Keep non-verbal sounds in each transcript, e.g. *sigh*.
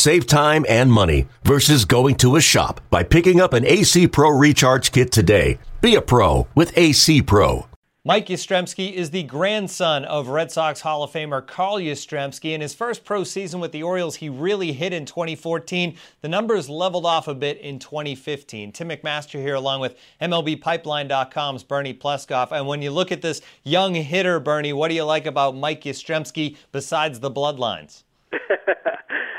Save time and money versus going to a shop by picking up an AC Pro Recharge Kit today. Be a pro with AC Pro. Mike Yastrzemski is the grandson of Red Sox Hall of Famer Carl Yastrzemski. In his first pro season with the Orioles, he really hit in 2014. The numbers leveled off a bit in 2015. Tim McMaster here, along with MLBPipeline.com's Bernie Pleskoff. And when you look at this young hitter, Bernie, what do you like about Mike Yastrzemski besides the bloodlines? *laughs*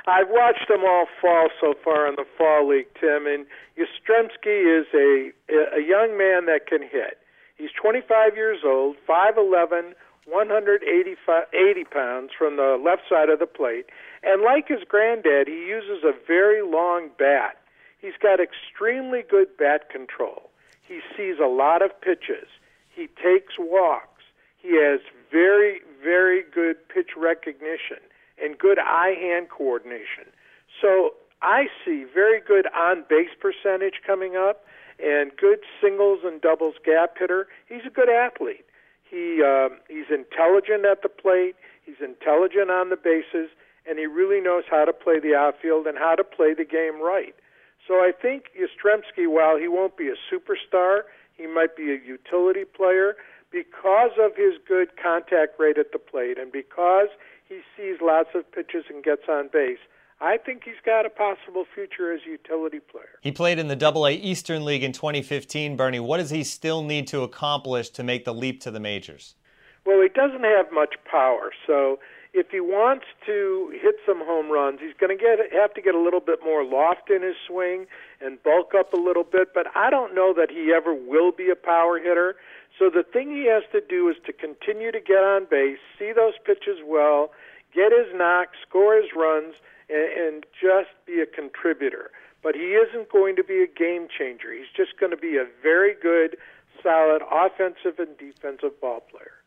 I've watched them all fall so far in the fall league, Tim, and Yastrzemski is a a young man that can hit. He's 25 years old, 5'11", 180 pounds from the left side of the plate, and like his granddad, he uses a very long bat. He's got extremely good bat control. He sees a lot of pitches. He takes walks. He has very, very good pitch recognition and good eye hand coordination. So I see very good on base percentage coming up and good singles and doubles gap hitter. He's a good athlete. He uh, he's intelligent at the plate. He's intelligent on the bases, and he really knows how to play the outfield and how to play the game right. So I think Yastrzemski, while he won't be a superstar, he might be a utility player because of his good contact rate at the plate and because he sees lots of pitches and gets on base. I think he's got a possible future as a utility player. He played in the Double A Eastern League in 2015. Bernie, what does he still need to accomplish to make the leap to the majors? Well, he doesn't have much power, so if he wants to hit some home runs, he's going to get have to get a little bit more loft in his swing and bulk up a little bit. But I don't know that he ever will be a power hitter. So the thing he has to do is to continue to get on base, see those pitches well, get his knocks, score his runs, and, and just be a contributor. But he isn't going to be a game changer. He's just going to be a very good, solid offensive and defensive ball player.